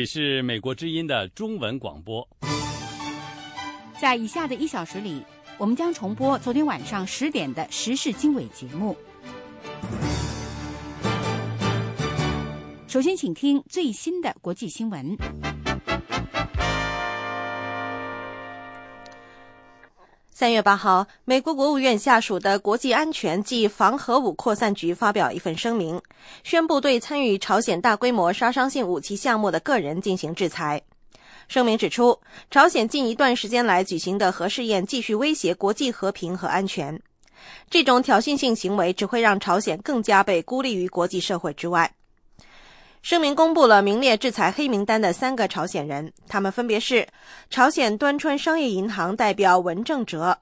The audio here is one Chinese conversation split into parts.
这是美国之音的中文广播。在以下的一小时里，我们将重播昨天晚上十点的时事经纬节目。首先，请听最新的国际新闻。三月八号，美国国务院下属的国际安全及防核武扩散局发表一份声明，宣布对参与朝鲜大规模杀伤性武器项目的个人进行制裁。声明指出，朝鲜近一段时间来举行的核试验继续威胁国际和平和安全，这种挑衅性行为只会让朝鲜更加被孤立于国际社会之外。声明公布了名列制裁黑名单的三个朝鲜人，他们分别是朝鲜端川商业银行代表文正哲、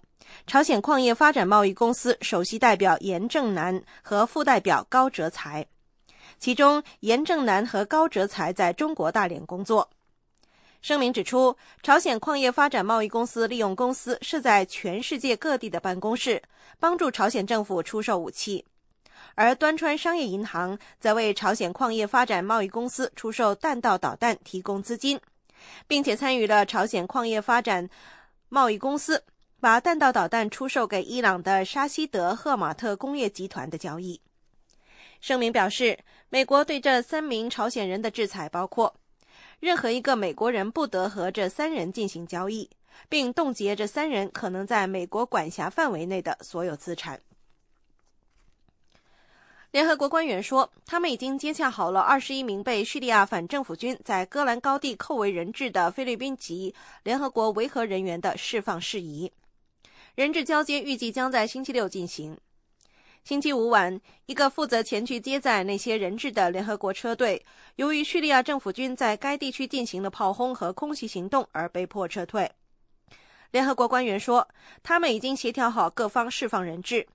朝鲜矿业发展贸易公司首席代表严正南和副代表高哲才。其中，严正南和高哲才在中国大连工作。声明指出，朝鲜矿业发展贸易公司利用公司设在全世界各地的办公室，帮助朝鲜政府出售武器。而端川商业银行则为朝鲜矿业发展贸易公司出售弹道导弹提供资金，并且参与了朝鲜矿业发展贸易公司把弹道导弹出售给伊朗的沙希德赫马特工业集团的交易。声明表示，美国对这三名朝鲜人的制裁包括：任何一个美国人不得和这三人进行交易，并冻结这三人可能在美国管辖范围内的所有资产。联合国官员说，他们已经接洽好了二十一名被叙利亚反政府军在戈兰高地扣为人质的菲律宾籍联合国维和人员的释放事宜。人质交接预计将在星期六进行。星期五晚，一个负责前去接载那些人质的联合国车队，由于叙利亚政府军在该地区进行了炮轰和空袭行动而被迫撤退。联合国官员说，他们已经协调好各方释放人质。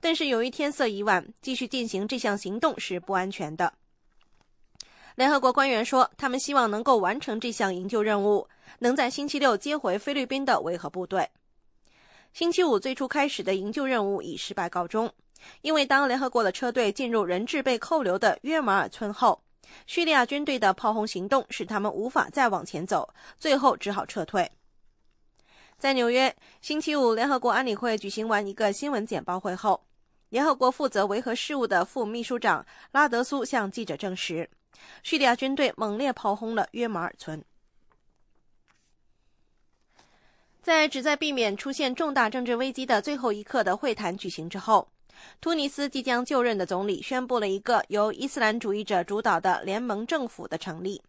但是由于天色已晚，继续进行这项行动是不安全的。联合国官员说，他们希望能够完成这项营救任务，能在星期六接回菲律宾的维和部队。星期五最初开始的营救任务以失败告终，因为当联合国的车队进入人质被扣留的约马尔村后，叙利亚军队的炮轰行动使他们无法再往前走，最后只好撤退。在纽约，星期五，联合国安理会举行完一个新闻简报会后，联合国负责维和事务的副秘书长拉德苏向记者证实，叙利亚军队猛烈炮轰了约马尔村。在旨在避免出现重大政治危机的最后一刻的会谈举行之后，突尼斯即将就任的总理宣布了一个由伊斯兰主义者主导的联盟政府的成立。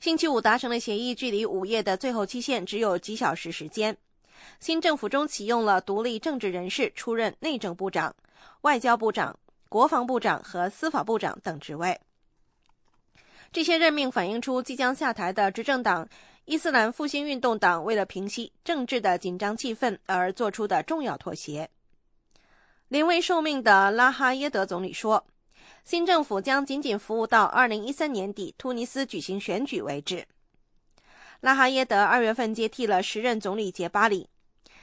星期五达成的协议，距离午夜的最后期限只有几小时时间。新政府中启用了独立政治人士出任内政部长、外交部长、国防部长和司法部长等职位。这些任命反映出即将下台的执政党伊斯兰复兴运动党为了平息政治的紧张气氛而做出的重要妥协。临危受命的拉哈耶德总理说。新政府将仅仅服务到二零一三年底突尼斯举行选举为止。拉哈耶德二月份接替了时任总理杰巴里。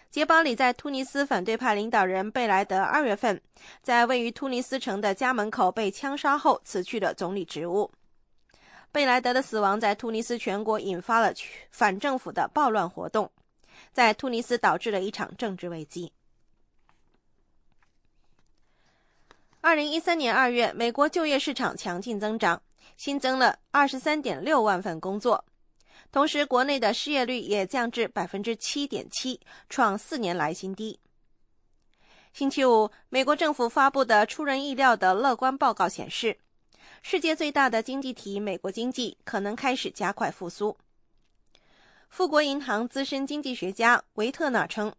杰巴里在突尼斯反对派领导人贝莱德二月份在位于突尼斯城的家门口被枪杀后辞去了总理职务。贝莱德的死亡在突尼斯全国引发了反政府的暴乱活动，在突尼斯导致了一场政治危机。二零一三年二月，美国就业市场强劲增长，新增了二十三点六万份工作，同时国内的失业率也降至百分之七点七，创四年来新低。星期五，美国政府发布的出人意料的乐观报告显示，世界最大的经济体美国经济可能开始加快复苏。富国银行资深经济学家维特纳称，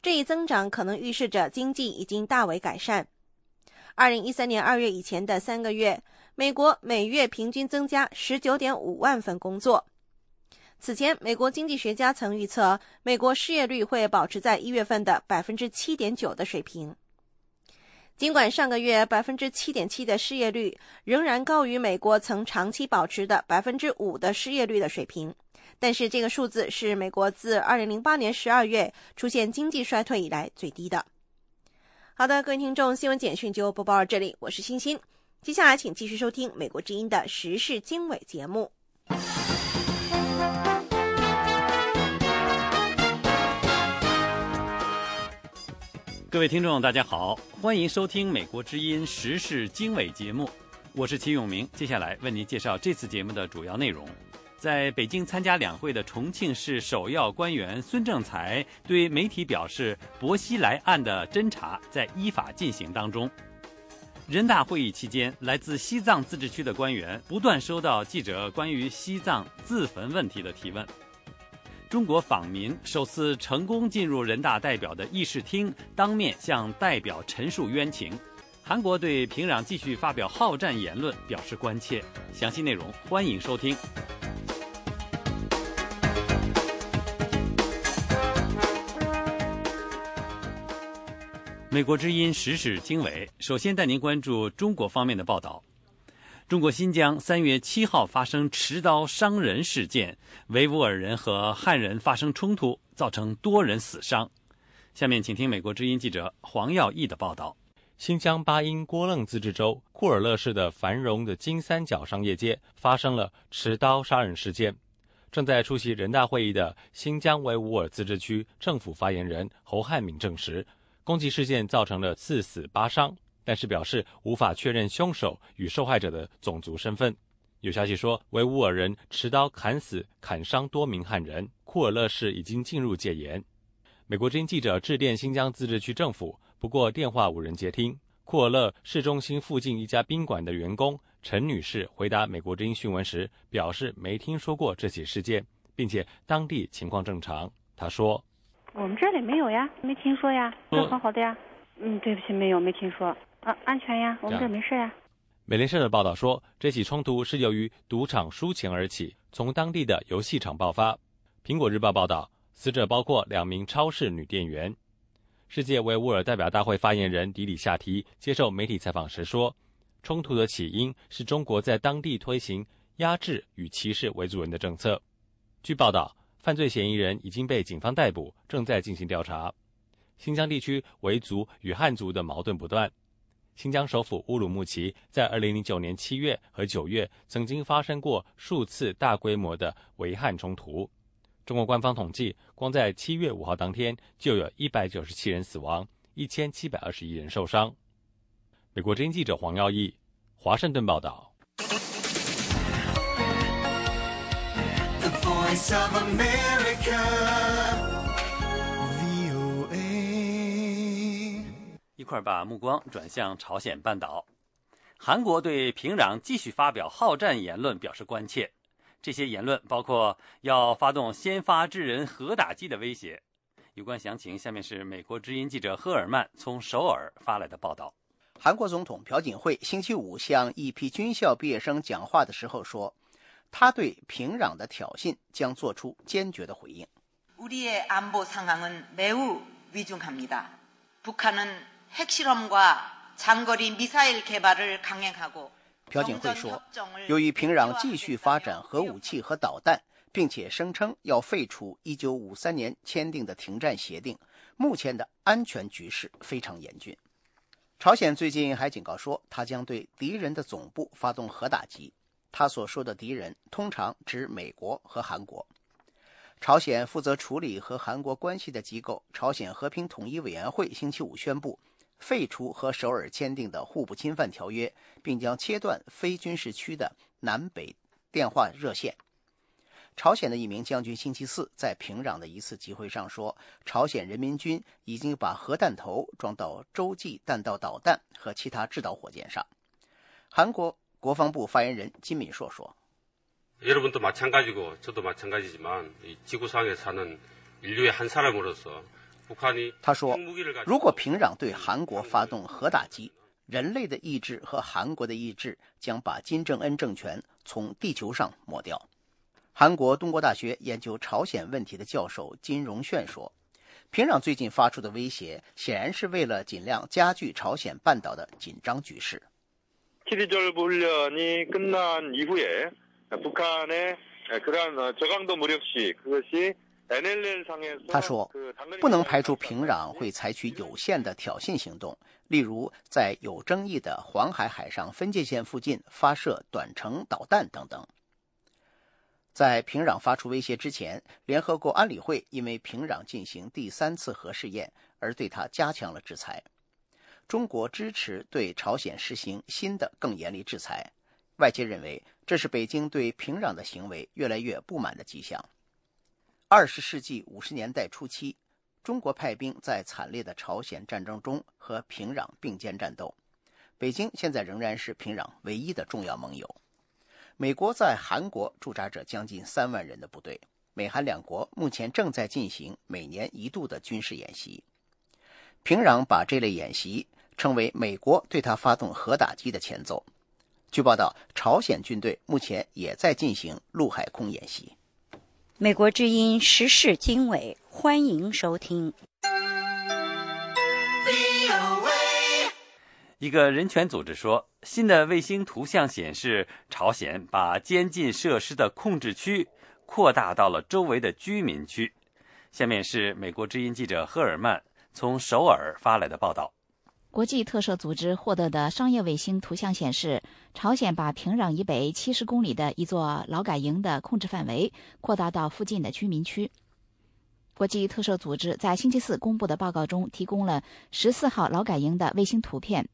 这一增长可能预示着经济已经大为改善。二零一三年二月以前的三个月，美国每月平均增加十九点五万份工作。此前，美国经济学家曾预测，美国失业率会保持在一月份的百分之七点九的水平。尽管上个月百分之七点七的失业率仍然高于美国曾长期保持的百分之五的失业率的水平，但是这个数字是美国自二零零八年十二月出现经济衰退以来最低的。好的，各位听众，新闻简讯就播报到这里，我是欣欣。接下来，请继续收听美国之音的时事经纬节目。各位听众，大家好，欢迎收听《美国之音时事经纬》节目，我是齐永明。接下来为您介绍这次节目的主要内容。在北京参加两会的重庆市首要官员孙政才对媒体表示，薄熙来案的侦查在依法进行当中。人大会议期间，来自西藏自治区的官员不断收到记者关于西藏自焚问题的提问。中国访民首次成功进入人大代表的议事厅，当面向代表陈述冤情。韩国对平壤继续发表好战言论表示关切。详细内容欢迎收听。美国之音时事经纬，首先带您关注中国方面的报道。中国新疆三月七号发生持刀伤人事件，维吾尔人和汉人发生冲突，造成多人死伤。下面请听美国之音记者黄耀义的报道：新疆巴音郭楞自治州库尔勒市的繁荣的金三角商业街发生了持刀杀人事件。正在出席人大会议的新疆维吾尔自治区政府发言人侯汉敏证实，攻击事件造成了四死八伤。但是表示无法确认凶手与受害者的种族身份。有消息说，维吾尔人持刀砍死、砍伤多名汉人。库尔勒市已经进入戒严。美国之音记者致电新疆自治区政府，不过电话无人接听。库尔勒市中心附近一家宾馆的员工陈女士回答美国之音讯问时表示，没听说过这起事件，并且当地情况正常。她说：“我们这里没有呀，没听说呀，都很好的呀。嗯，对不起，没有，没听说。”啊，安全呀，我们这没事呀。美联社的报道说，这起冲突是由于赌场输钱而起，从当地的游戏场爆发。苹果日报报道，死者包括两名超市女店员。世界维吾尔代表大会发言人迪里夏提接受媒体采访时说，冲突的起因是中国在当地推行压制与歧视维族人的政策。据报道，犯罪嫌疑人已经被警方逮捕，正在进行调查。新疆地区维族与汉族的矛盾不断。新疆首府乌鲁木齐在2009年7月和9月曾经发生过数次大规模的维汉冲突。中国官方统计，光在7月5号当天就有一百九十七人死亡，一千七百二十一人受伤。美国之音记者黄耀义，华盛顿报道。一块把目光转向朝鲜半岛，韩国对平壤继续发表好战言论表示关切。这些言论包括要发动先发制人核打击的威胁。有关详情，下面是美国之音记者赫尔曼从首尔发来的报道。韩国总统朴槿惠星期五向一批军校毕业生讲话的时候说，他对平壤的挑衅将做出坚决的回应。우리의안보상황은매우위중합니다북한은朴槿惠说：“由于平壤继续发展核武器和导弹，并且声称要废除1953年签订的停战协定，目前的安全局势非常严峻。”朝鲜最近还警告说，他将对敌人的总部发动核打击。 他所说的敌人通常指美国和韩国。朝鲜负责处理和韩国关系的机构朝鲜和平统一委员会星期五宣布。废除和首尔签订的互不侵犯条约，并将切断非军事区的南北电话热线。朝鲜的一名将军星期四在平壤的一次集会上说：“朝鲜人民军已经把核弹头装到洲际弹道导弹和其他制导火箭上。”韩国国防部发言人金敏硕说：“여러분도마찬가지고저도마찬가지지만이지구상에사는인류의한사람으로서他说：“如果平壤对韩国发动核打击，人类的意志和韩国的意志将把金正恩政权从地球上抹掉。”韩国东国大学研究朝鲜问题的教授金荣炫说：“平壤最近发出的威胁，显然是为了尽量加剧朝鲜半岛的紧张局势。” 他说：“不能排除平壤会采取有限的挑衅行动，例如在有争议的黄海海上分界线附近发射短程导弹等等。”在平壤发出威胁之前，联合国安理会因为平壤进行第三次核试验而对他加强了制裁。中国支持对朝鲜实行新的更严厉制裁，外界认为这是北京对平壤的行为越来越不满的迹象。二十世纪五十年代初期，中国派兵在惨烈的朝鲜战争中和平壤并肩战斗。北京现在仍然是平壤唯一的重要盟友。美国在韩国驻扎着将近三万人的部队，美韩两国目前正在进行每年一度的军事演习。平壤把这类演习称为美国对他发动核打击的前奏。据报道，朝鲜军队目前也在进行陆海空演习。美国之音时事经纬，欢迎收听。一个人权组织说，新的卫星图像显示，朝鲜把监禁设施的控制区扩大到了周围的居民区。下面是美国之音记者赫尔曼从首尔发来的报道。国际特赦组织获得的商业卫星图像显示，朝鲜把平壤以北七十公里的一座劳改营的控制范围扩大到附近的居民区。国际特赦组织在星期四公布的报告中提供了十四号劳改营的卫星图片。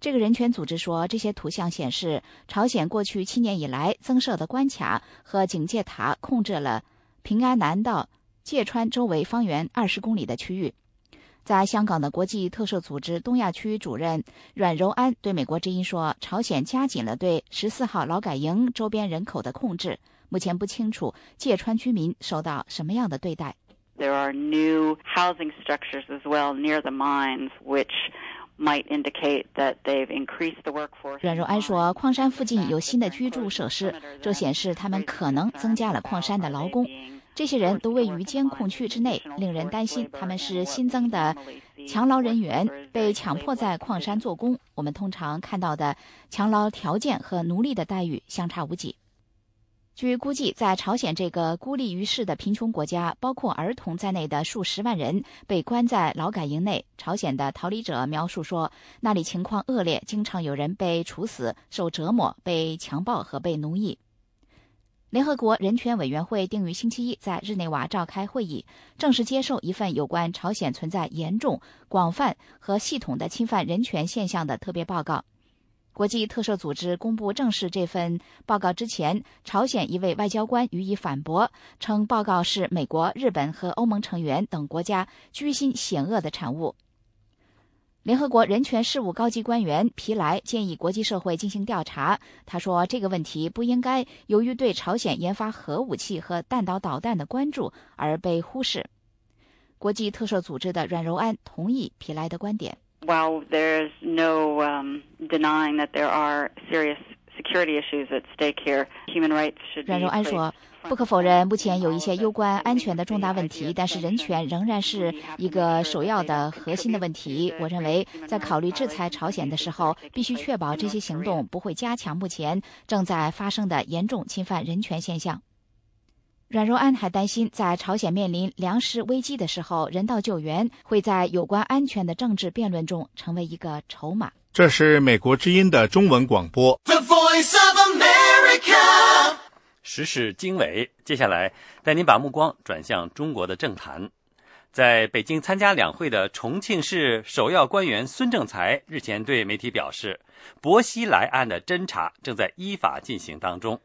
这个人权组织说，这些图像显示，朝鲜过去七年以来增设的关卡和警戒塔控制了平安南道界川周围方圆二十公里的区域。在香港的国际特赦组织东亚区主任阮柔安对美国之音说：“朝鲜加紧了对十四号劳改营周边人口的控制，目前不清楚芥川居民受到什么样的对待。” There are new housing structures as well near the mines, which might indicate that they've increased the workforce. 阮柔安说，矿山附近有新的居住设施，这显示他们可能增加了矿山的劳工。这些人都位于监控区之内，令人担心他们是新增的强劳人员，被强迫在矿山做工。我们通常看到的强劳条件和奴隶的待遇相差无几。据估计，在朝鲜这个孤立于世的贫穷国家，包括儿童在内的数十万人被关在劳改营内。朝鲜的逃离者描述说，那里情况恶劣，经常有人被处死、受折磨、被强暴和被奴役。联合国人权委员会定于星期一在日内瓦召开会议，正式接受一份有关朝鲜存在严重、广泛和系统的侵犯人权现象的特别报告。国际特赦组织公布正式这份报告之前，朝鲜一位外交官予以反驳，称报告是美国、日本和欧盟成员等国家居心险恶的产物。联合国人权事务高级官员皮莱建议国际社会进行调查。他说，这个问题不应该由于对朝鲜研发核武器和弹道导弹的关注而被忽视。国际特赦组织的阮柔安同意皮莱的观点。While there's no denying that there are serious security issues at stake here, human rights should 阮柔安说：“不可否认，目前有一些攸关安全的重大问题，但是人权仍然是一个首要的核心的问题。我认为，在考虑制裁朝鲜的时候，必须确保这些行动不会加强目前正在发生的严重侵犯人权现象。”阮荣安还担心，在朝鲜面临粮食危机的时候，人道救援会在有关安全的政治辩论中成为一个筹码。这是美国之音的中文广播。The Voice of America，时事经纬。接下来带您把目光转向中国的政坛。在北京参加两会的重庆市首要官员孙政才日前对媒体表示，薄熙来案的侦查正在依法进行当中。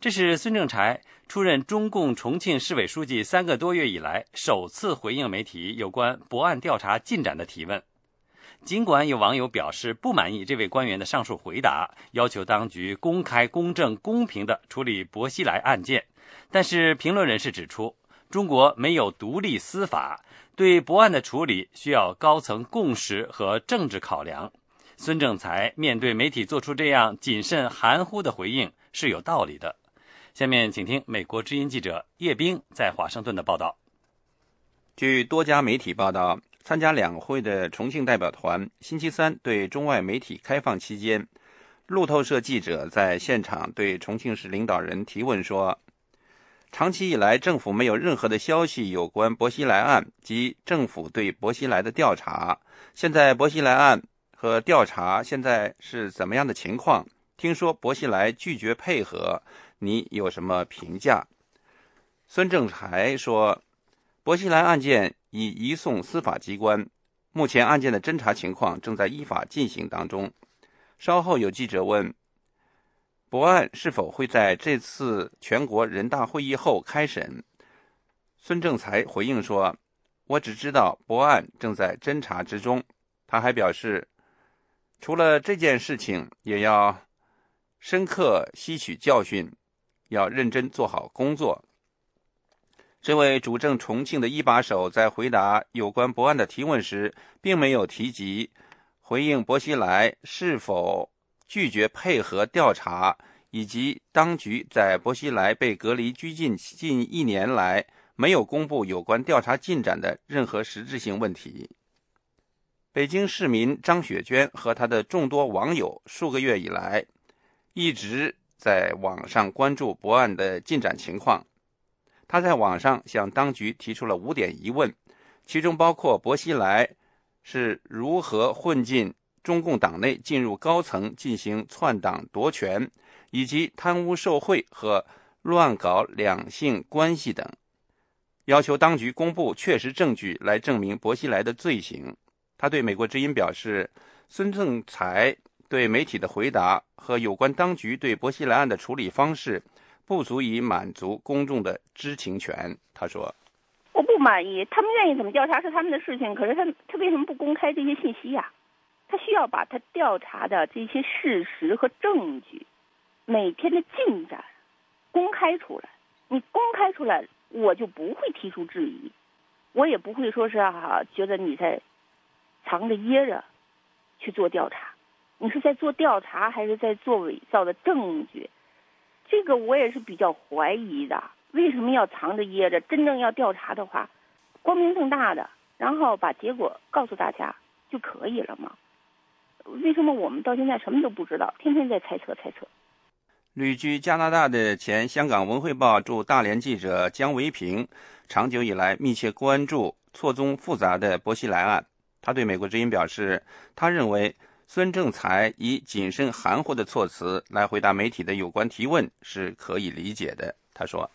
这是孙政才出任中共重庆市委书记三个多月以来首次回应媒体有关博案调查进展的提问。尽管有网友表示不满意这位官员的上述回答，要求当局公开、公正、公平地处理薄熙来案件，但是评论人士指出，中国没有独立司法，对博案的处理需要高层共识和政治考量。孙政才面对媒体做出这样谨慎含糊的回应是有道理的。下面请听美国之音记者叶冰在华盛顿的报道。据多家媒体报道，参加两会的重庆代表团星期三对中外媒体开放期间，路透社记者在现场对重庆市领导人提问说：“长期以来，政府没有任何的消息有关薄熙来案及政府对薄熙来的调查。现在薄熙来案和调查现在是怎么样的情况？听说薄熙来拒绝配合。”你有什么评价？”孙正才说：“薄熙来案件已移送司法机关，目前案件的侦查情况正在依法进行当中。”稍后有记者问：“博案是否会在这次全国人大会议后开审？”孙正才回应说：“我只知道博案正在侦查之中。”他还表示，除了这件事情，也要深刻吸取教训，要认真做好工作。这位主政重庆的一把手在回答有关博案的提问时，并没有提及回应薄熙来是否拒绝配合调查，以及当局在薄熙来被隔离拘禁近一年来没有公布有关调查进展的任何实质性问题。北京市民张雪娟和她的众多网友数个月以来一直在网上关注博案的进展情况。他在网上向当局提出了五点疑问，其中包括薄熙来是如何混进中共党内、进入高层进行篡党夺权，以及贪污受贿和乱搞两性关系等，要求当局公布确实证据来证明薄熙来的罪行。他对美国之音表示，孙正才对媒体的回答和有关当局对薄熙来案的处理方式。不足以满足公众的知情权，他说：“我不满意，他们愿意怎么调查是他们的事情，可是他他为什么不公开这些信息呀？他需要把他调查的这些事实和证据，每天的进展公开出来。你公开出来，我就不会提出质疑，我也不会说是哈觉得你在藏着掖着去做调查，你是在做调查还是在做伪造的证据？”这个我也是比较怀疑的，为什么要藏着掖着？真正要调查的话，光明正大的，然后把结果告诉大家就可以了吗？为什么我们到现在什么都不知道，天天在猜测猜测？旅居加拿大的前香港文汇报驻大连记者姜维平，长久以来密切关注错综复杂的薄熙来案。他对美国之音表示，他认为。孙政才以谨慎含糊的措辞来回答媒体的有关提问是可以理解的。他说：“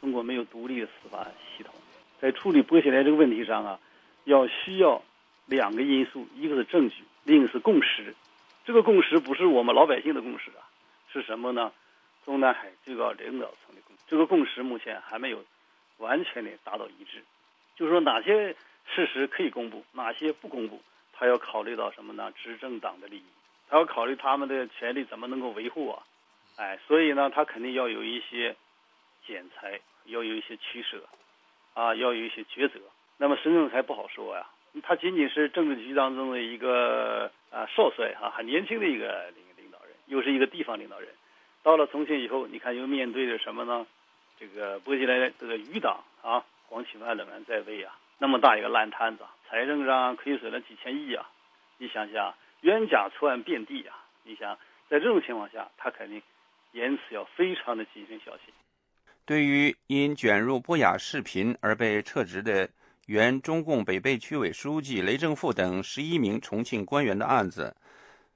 中国没有独立的司法系统，在处理薄熙来这个问题上啊，要需要两个因素，一个是证据，另一个是共识。这个共识不是我们老百姓的共识啊，是什么呢？中南海最高领导层的共识。这个共识目前还没有完全的达到一致，就是说哪些事实可以公布，哪些不公布。”他要考虑到什么呢？执政党的利益，他要考虑他们的权利怎么能够维护啊？哎，所以呢，他肯定要有一些剪裁，要有一些取舍，啊，要有一些抉择。那么孙政才不好说呀，他仅仅是政治局当中的一个啊少帅哈，很年轻的一个领领导人，又是一个地方领导人。到了重庆以后，你看又面对着什么呢？这个薄熙来这个余党啊，黄启万等人在位啊，那么大一个烂摊子。财政上亏损了几千亿啊！你想想，冤假错案遍地啊！你想，在这种情况下，他肯定言辞要非常的谨慎小心。对于因卷入不雅视频而被撤职的原中共北碚区委书记雷正富等十一名重庆官员的案子，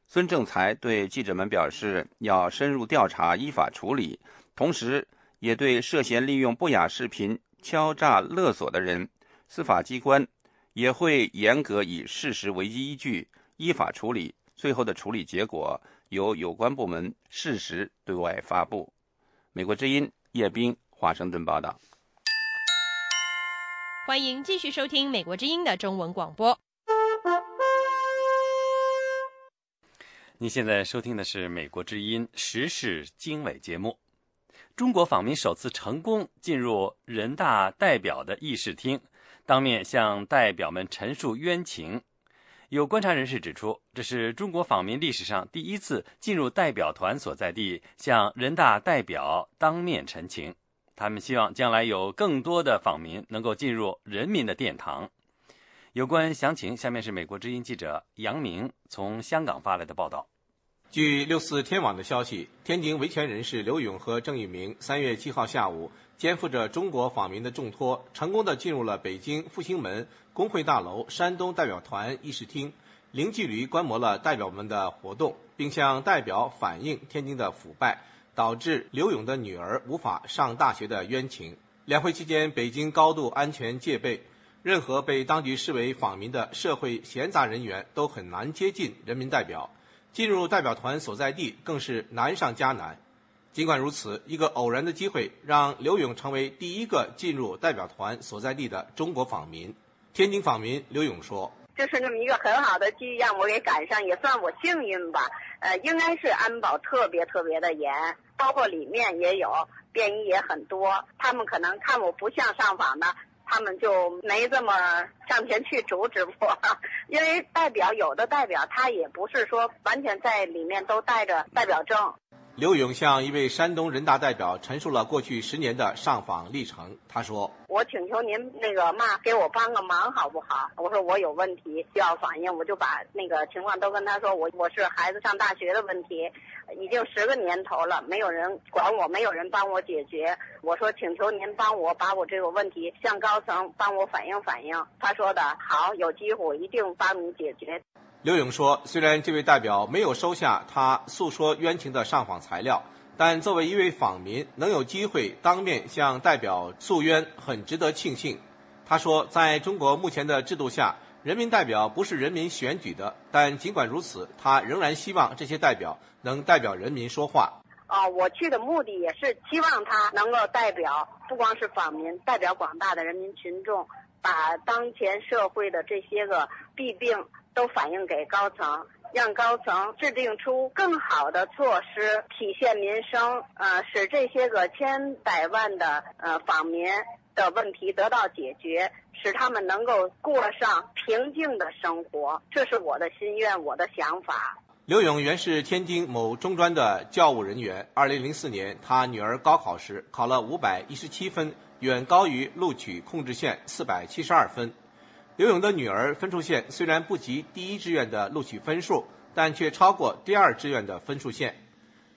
孙正才对记者们表示，要深入调查，依法处理，同时也对涉嫌利用不雅视频敲诈勒索的人，司法机关。也会严格以事实为依据，依法处理。最后的处理结果由有关部门适时对外发布。美国之音叶斌华盛顿报道。欢迎继续收听美国之音的中文广播。您现在收听的是美国之音时事经纬节目。中国访民首次成功进入人大代表的议事厅。当面向代表们陈述冤情，有观察人士指出，这是中国访民历史上第一次进入代表团所在地向人大代表当面陈情。他们希望将来有更多的访民能够进入人民的殿堂。有关详情，下面是美国之音记者杨明从香港发来的报道。据六四天网的消息，天津维权人士刘勇和郑玉明三月七号下午。肩负着中国访民的重托，成功的进入了北京复兴门工会大楼山东代表团议事厅，零距离观摩了代表们的活动，并向代表反映天津的腐败，导致刘勇的女儿无法上大学的冤情。两会期间，北京高度安全戒备，任何被当局视为访民的社会闲杂人员都很难接近人民代表，进入代表团所在地更是难上加难。尽管如此，一个偶然的机会让刘勇成为第一个进入代表团所在地的中国访民。天津访民刘勇说：“这是那么一个很好的机遇，让我给赶上，也算我幸运吧。呃，应该是安保特别特别的严，包括里面也有便衣也很多。他们可能看我不像上访的，他们就没这么上前去阻止我。因为代表有的代表他也不是说完全在里面都带着代表证。”刘勇向一位山东人大代表陈述了过去十年的上访历程。他说：“我请求您那个嘛，给我帮个忙好不好？我说我有问题需要反映，我就把那个情况都跟他说。我我是孩子上大学的问题，已经十个年头了，没有人管我，没有人帮我解决。我说请求您帮我把我这个问题向高层帮我反映反映。他说的好，有机会一定帮你解决。”刘勇说：“虽然这位代表没有收下他诉说冤情的上访材料，但作为一位访民，能有机会当面向代表诉冤，很值得庆幸。”他说：“在中国目前的制度下，人民代表不是人民选举的，但尽管如此，他仍然希望这些代表能代表人民说话。”啊，我去的目的也是希望他能够代表不光是访民，代表广大的人民群众，把当前社会的这些个弊病。都反映给高层，让高层制定出更好的措施，体现民生，呃，使这些个千百万的呃访民的问题得到解决，使他们能够过上平静的生活。这是我的心愿，我的想法。刘勇原是天津某中专的教务人员。二零零四年，他女儿高考时考了五百一十七分，远高于录取控制线四百七十二分。刘勇的女儿分数线虽然不及第一志愿的录取分数，但却超过第二志愿的分数线。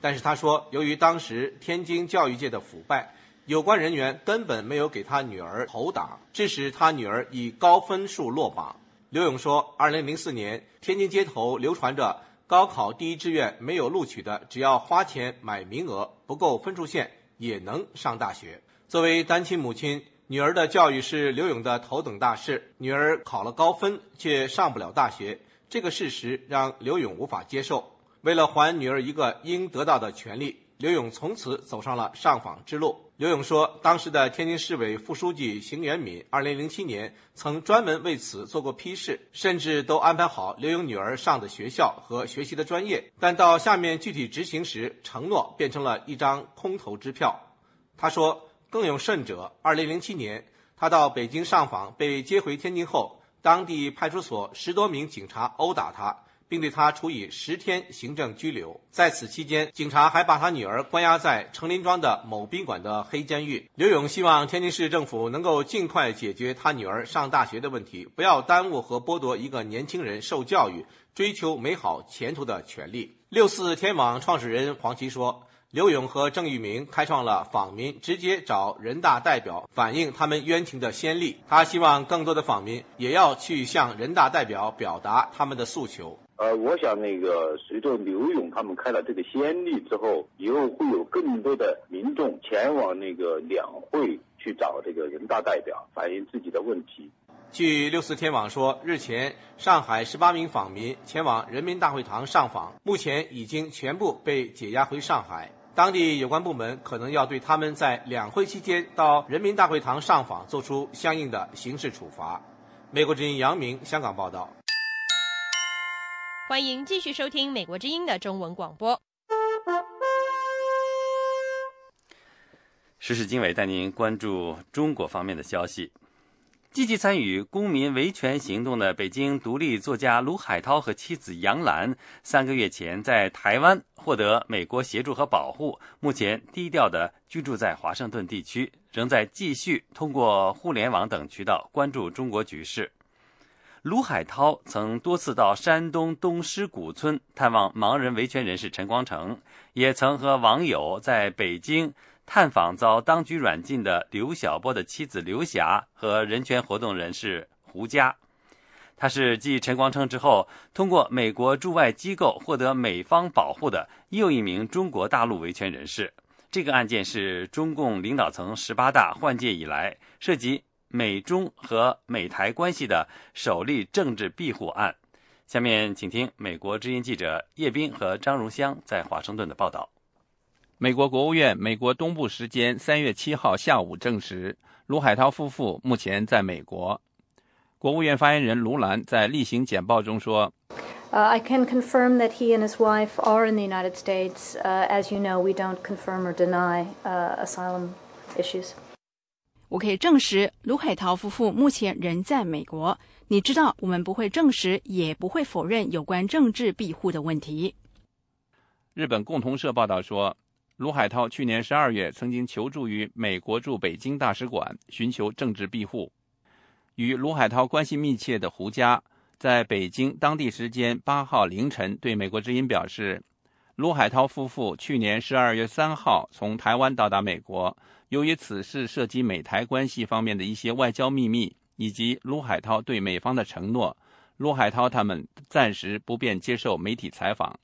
但是他说，由于当时天津教育界的腐败，有关人员根本没有给他女儿投档，致使他女儿以高分数落榜。刘勇说，二零零四年天津街头流传着高考第一志愿没有录取的，只要花钱买名额，不够分数线也能上大学。作为单亲母亲。女儿的教育是刘勇的头等大事，女儿考了高分却上不了大学，这个事实让刘勇无法接受。为了还女儿一个应得到的权利，刘勇从此走上了上访之路。刘勇说，当时的天津市委副书记邢元敏，二零零七年曾专门为此做过批示，甚至都安排好刘勇女儿上的学校和学习的专业，但到下面具体执行时，承诺变成了一张空头支票。他说。更有甚者，二零零七年，他到北京上访，被接回天津后，当地派出所十多名警察殴打他，并对他处以十天行政拘留。在此期间，警察还把他女儿关押在成林庄的某宾馆的黑监狱。刘勇希望天津市政府能够尽快解决他女儿上大学的问题，不要耽误和剥夺一个年轻人受教育、追求美好前途的权利。六四天网创始人黄奇说。刘勇和郑玉明开创了访民直接找人大代表反映他们冤情的先例。他希望更多的访民也要去向人大代表表达他们的诉求。呃，我想那个随着刘勇他们开了这个先例之后，以后会有更多的民众前往那个两会去找这个人大代表反映自己的问题。据六四天网说，日前上海十八名访民前往人民大会堂上访，目前已经全部被解押回上海。当地有关部门可能要对他们在两会期间到人民大会堂上访作出相应的刑事处罚。美国之音杨明香港报道。欢迎继续收听美国之音的中文广播。时事经纬带您关注中国方面的消息。积极参与公民维权行动的北京独立作家卢海涛和妻子杨澜，三个月前在台湾获得美国协助和保护，目前低调的居住在华盛顿地区，仍在继续通过互联网等渠道关注中国局势。卢海涛曾多次到山东东施古村探望盲人维权人士陈光诚，也曾和网友在北京。探访遭当局软禁的刘晓波的妻子刘霞和人权活动人士胡佳，他是继陈光诚之后，通过美国驻外机构获得美方保护的又一名中国大陆维权人士。这个案件是中共领导层十八大换届以来涉及美中和美台关系的首例政治庇护案。下面请听美国之音记者叶斌和张荣香在华盛顿的报道。美国国务院美国东部时间三月七号下午证实，卢海涛夫妇目前在美国。国务院发言人卢兰在例行简报中说：“I can confirm that he and his wife are in the United States. As you know, we don't confirm or deny asylum issues.” 我可以证实，卢海涛夫妇目前仍在美国。你知道，我们不会证实，也不会否认有关政治庇护的问题。日本共同社报道说，卢海涛去年十二月曾经求助于美国驻北京大使馆，寻求政治庇护。与卢海涛关系密切的胡佳在北京当地时间八号凌晨对美国之音表示，卢海涛夫妇去年十二月三号从台湾到达美国，由于此事涉及美台关系方面的一些外交秘密，以及卢海涛对美方的承诺，卢海涛他们暂时不便接受媒体采访。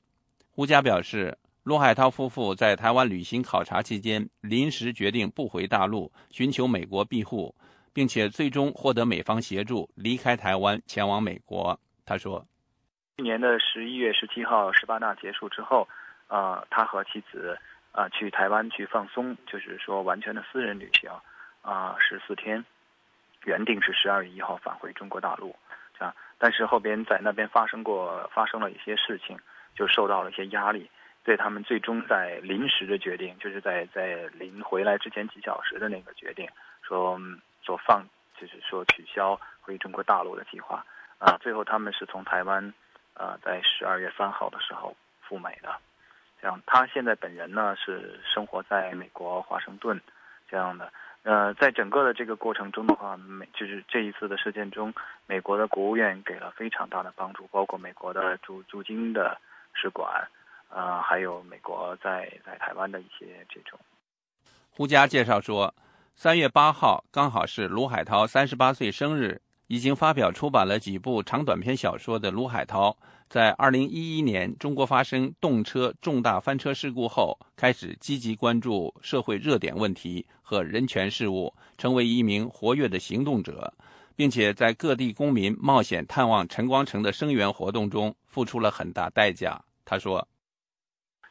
胡佳表示，罗海涛夫妇在台湾旅行考察期间，临时决定不回大陆，寻求美国庇护。并且最终获得美方协助离开台湾前往美国。他说：“去年的十一月十七号十八大结束之后，呃，他和妻子啊去台湾去放松，就是说完全的私人旅行啊十四天，原定是十二月一号返回中国大陆，这样。但是后边在那边发生过发生了一些事情，就受到了一些压力，对他们最终在临时的决定，就是在在临回来之前几小时的那个决定说。”所放就是说取消回中国大陆的计划啊，最后他们是从台湾呃在十二月三号的时候赴美的，这样他现在本人呢是生活在美国华盛顿这样的呃，在整个的这个过程中的话，美就是这一次的事件中，美国的国务院给了非常大的帮助，包括美国的驻驻京的使馆啊，还有美国在在台湾的一些这种。胡佳介绍说。三月八号刚好是卢海涛三十八岁生日。已经发表出版了几部长短篇小说的卢海涛，在二零一一年中国发生动车重大翻车事故后，开始积极关注社会热点问题和人权事务，成为一名活跃的行动者，并且在各地公民冒险探望陈光诚的声援活动中付出了很大代价。他说：“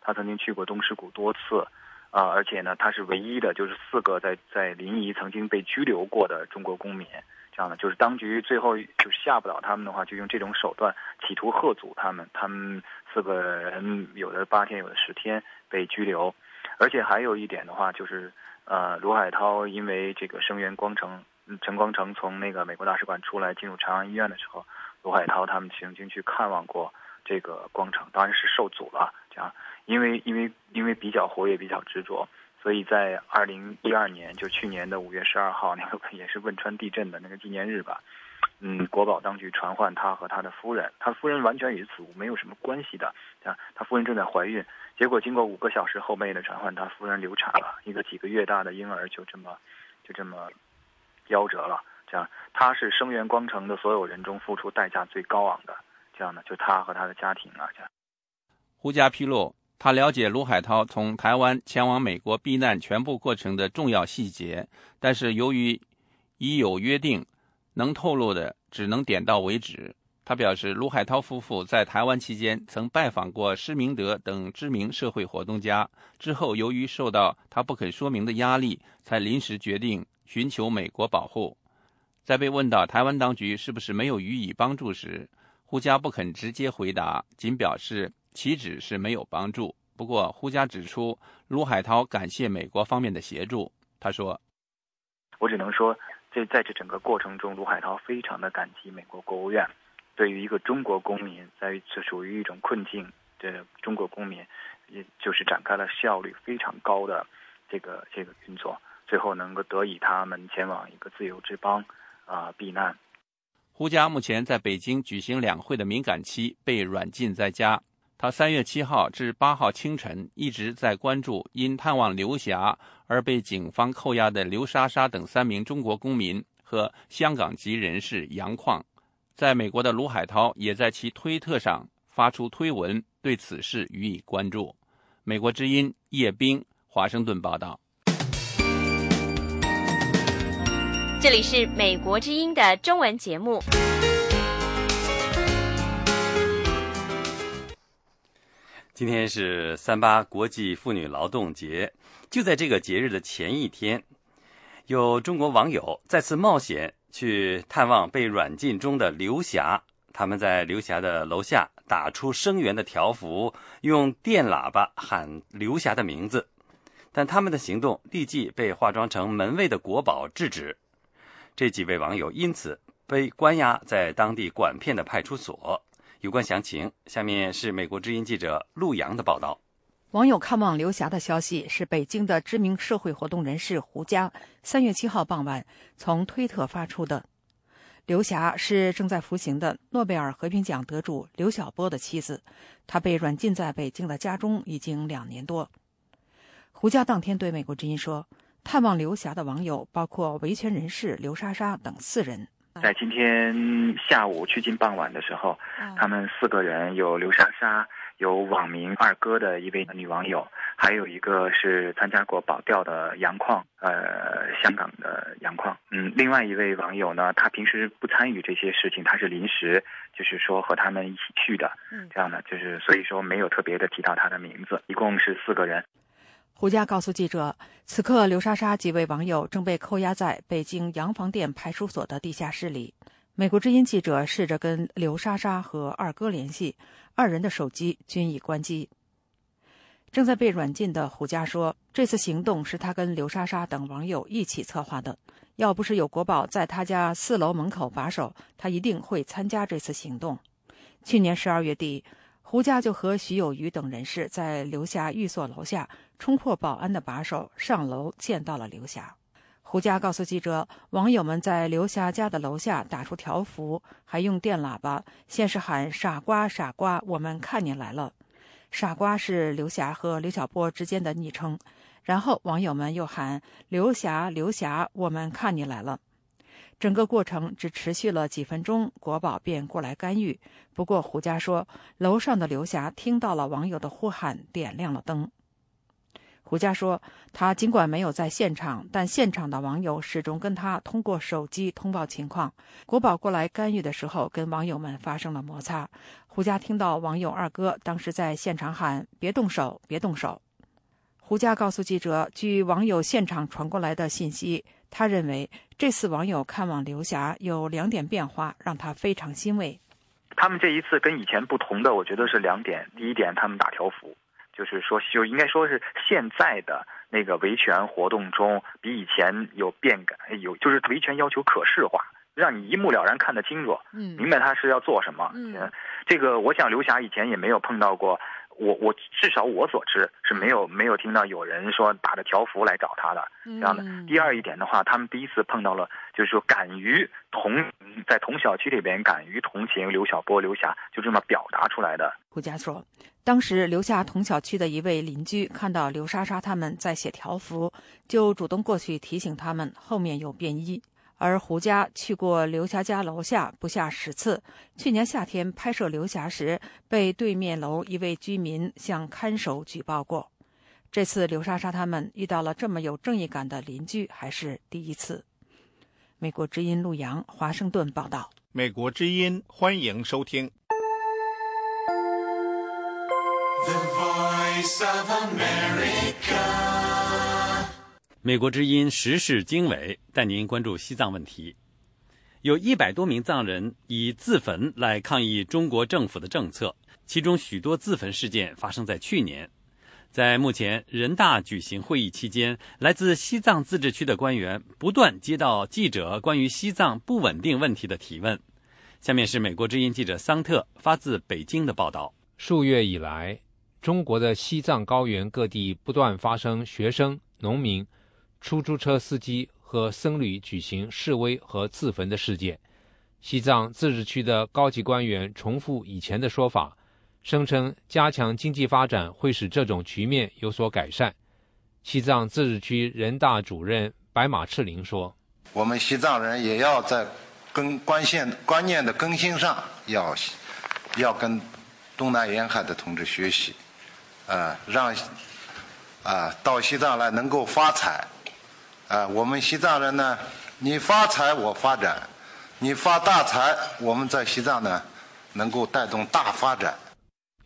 他曾经去过东石谷多次。”啊，而且呢，他是唯一的，就是四个在在临沂曾经被拘留过的中国公民。这样的，就是当局最后就是吓不倒他们的话，就用这种手段企图吓阻他们。他们四个人有的八天，有的十天被拘留。而且还有一点的话，就是呃，卢海涛因为这个声援光城，陈光诚从那个美国大使馆出来进入长安医院的时候，卢海涛他们曾经去看望过这个光城，当然是受阻了。这样。因为因为因为比较活跃，比较执着，所以在二零一二年，就去年的五月十二号，那个也是汶川地震的那个纪念日吧。嗯，国宝当局传唤他和他的夫人，他夫人完全与此没有什么关系的。啊，他夫人正在怀孕，结果经过五个小时后半夜的传唤，他夫人流产了，一个几个月大的婴儿就这么就这么夭折了。这样，他是声援光城的所有人中付出代价最高昂的。这样的，就他和他的家庭啊，这样。胡家披露。他了解卢海涛从台湾前往美国避难全部过程的重要细节，但是由于已有约定，能透露的只能点到为止。他表示，卢海涛夫妇在台湾期间曾拜访过施明德等知名社会活动家，之后由于受到他不肯说明的压力，才临时决定寻求美国保护。在被问到台湾当局是不是没有予以帮助时，胡佳不肯直接回答，仅表示。岂止是没有帮助？不过，胡佳指出，卢海涛感谢美国方面的协助。他说：“我只能说，这在这整个过程中，卢海涛非常的感激美国国务院，对于一个中国公民在这属于一种困境的中国公民，也就是展开了效率非常高的这个这个运作，最后能够得以他们前往一个自由之邦啊避难。”胡佳目前在北京举行两会的敏感期，被软禁在家。他三月七号至八号清晨一直在关注因探望刘霞而被警方扣押的刘莎莎等三名中国公民和香港籍人士杨矿。在美国的卢海涛也在其推特上发出推文，对此事予以关注。美国之音叶冰华盛顿报道。这里是美国之音的中文节目。今天是三八国际妇女劳动节，就在这个节日的前一天，有中国网友再次冒险去探望被软禁中的刘霞。他们在刘霞的楼下打出声援的条幅，用电喇叭喊刘霞的名字，但他们的行动立即被化妆成门卫的国宝制止。这几位网友因此被关押在当地管片的派出所。有关详情，下面是美国之音记者陆洋的报道。网友看望刘霞的消息是北京的知名社会活动人士胡佳三月七号傍晚从推特发出的。刘霞是正在服刑的诺贝尔和平奖得主刘晓波的妻子，她被软禁在北京的家中已经两年多。胡佳当天对美国之音说：“探望刘霞的网友包括维权人士刘莎莎等四人。”在今天下午趋近傍晚的时候，他们四个人有刘莎莎，有网名二哥的一位女网友，还有一个是参加过保钓的杨矿，呃，香港的杨矿。嗯，另外一位网友呢，他平时不参与这些事情，他是临时就是说和他们一起去的，这样的就是所以说没有特别的提到他的名字。一共是四个人。胡佳告诉记者，此刻刘莎莎几位网友正被扣押在北京洋房店派出所的地下室里。美国之音记者试着跟刘莎莎和二哥联系，二人的手机均已关机。正在被软禁的胡佳说：“这次行动是他跟刘莎莎等网友一起策划的，要不是有国宝在他家四楼门口把守，他一定会参加这次行动。”去年十二月底。胡佳就和徐有余等人士在刘霞寓所楼下冲破保安的把手，上楼见到了刘霞。胡佳告诉记者，网友们在刘霞家的楼下打出条幅，还用电喇叭，先是喊“傻瓜，傻瓜，我们看你来了”，“傻瓜”是刘霞和刘晓波之间的昵称。然后网友们又喊“刘霞，刘霞，我们看你来了”。整个过程只持续了几分钟，国宝便过来干预。不过胡佳说，楼上的刘霞听到了网友的呼喊，点亮了灯。胡佳说，他尽管没有在现场，但现场的网友始终跟他通过手机通报情况。国宝过来干预的时候，跟网友们发生了摩擦。胡佳听到网友二哥当时在现场喊：“别动手，别动手。”胡佳告诉记者，据网友现场传过来的信息。他认为这次网友看望刘霞有两点变化，让他非常欣慰。他们这一次跟以前不同的，我觉得是两点。第一点，他们打条幅，就是说，就应该说是现在的那个维权活动中，比以前有变改，有就是维权要求可视化，让你一目了然看得清楚，嗯，明白他是要做什么。嗯，这个我想刘霞以前也没有碰到过。我我至少我所知是没有没有听到有人说打着条幅来找他的这样的。第二一点的话，他们第一次碰到了，就是说敢于同在同小区里边敢于同情刘晓波、刘霞，就这么表达出来的。胡佳说，当时留下同小区的一位邻居看到刘莎莎他们在写条幅，就主动过去提醒他们后面有便衣。而胡佳去过刘霞家楼下不下十次。去年夏天拍摄刘霞时，被对面楼一位居民向看守举报过。这次刘莎莎他们遇到了这么有正义感的邻居，还是第一次。美国之音陆洋华盛顿报道。美国之音欢迎收听。The Voice of America。美国之音时事经纬带您关注西藏问题。有一百多名藏人以自焚来抗议中国政府的政策，其中许多自焚事件发生在去年。在目前人大举行会议期间，来自西藏自治区的官员不断接到记者关于西藏不稳定问题的提问。下面是美国之音记者桑特发自北京的报道：数月以来，中国的西藏高原各地不断发生学生、农民。出租车司机和僧侣举行示威和自焚的事件，西藏自治区的高级官员重复以前的说法，声称加强经济发展会使这种局面有所改善。西藏自治区人大主任白马赤林说：“我们西藏人也要在跟观线观念的更新上要要跟东南沿海的同志学习，啊，让啊到西藏来能够发财，啊，我们西藏人呢，你发财我发展，你发大财，我们在西藏呢能够带动大发展。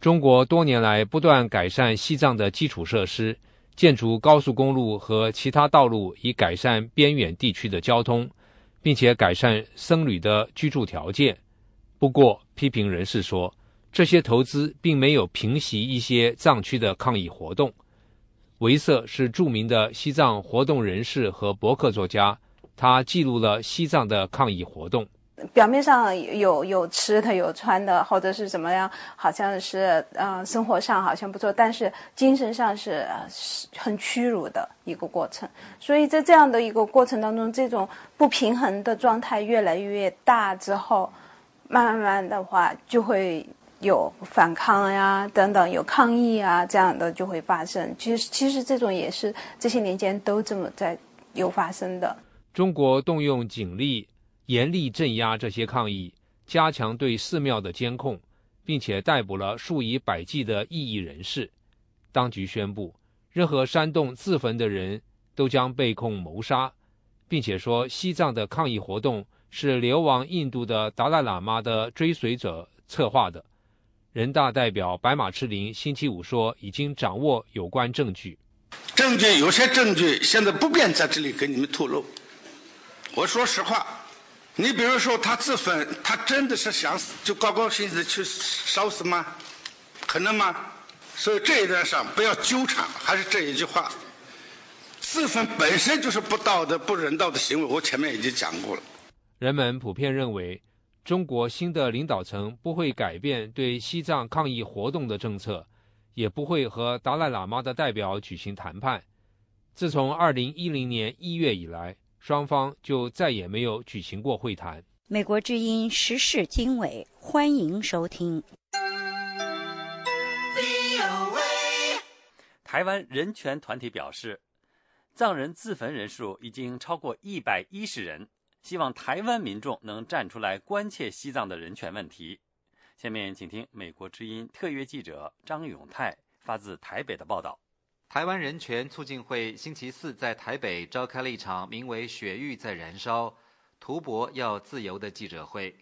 中国多年来不断改善西藏的基础设施，建筑高速公路和其他道路，以改善边远地区的交通。并且改善僧侣的居住条件。不过，批评人士说，这些投资并没有平息一些藏区的抗议活动。维瑟是著名的西藏活动人士和博客作家，他记录了西藏的抗议活动。表面上有有吃的有穿的，或者是怎么样，好像是嗯生活上好像不错，但是精神上是很屈辱的一个过程。所以在这样的一个过程当中，这种不平衡的状态越来越大之后，慢慢慢的话就会有反抗呀等等，有抗议啊这样的就会发生。其实其实这种也是这些年间都这么在有发生的。中国动用警力。严厉镇压这些抗议，加强对寺庙的监控，并且逮捕了数以百计的异议人士。当局宣布，任何煽动自焚的人都将被控谋杀，并且说西藏的抗议活动是流亡印度的达赖喇嘛的追随者策划的。人大代表白马赤林星期五说，已经掌握有关证据。证据有些证据现在不便在这里给你们透露。我说实话。你比如说，他自焚，他真的是想死，就高高兴兴的去烧死吗？可能吗？所以这一点上不要纠缠，还是这一句话：自焚本身就是不道德、不人道的行为。我前面已经讲过了。人们普遍认为，中国新的领导层不会改变对西藏抗议活动的政策，也不会和达赖喇嘛的代表举行谈判。自从2010年1月以来。双方就再也没有举行过会谈。美国之音时事经纬，欢迎收听。台湾人权团体表示，藏人自焚人数已经超过一百一十人，希望台湾民众能站出来关切西藏的人权问题。下面请听美国之音特约记者张永泰发自台北的报道。台湾人权促进会星期四在台北召开了一场名为“雪域在燃烧，图博要自由”的记者会。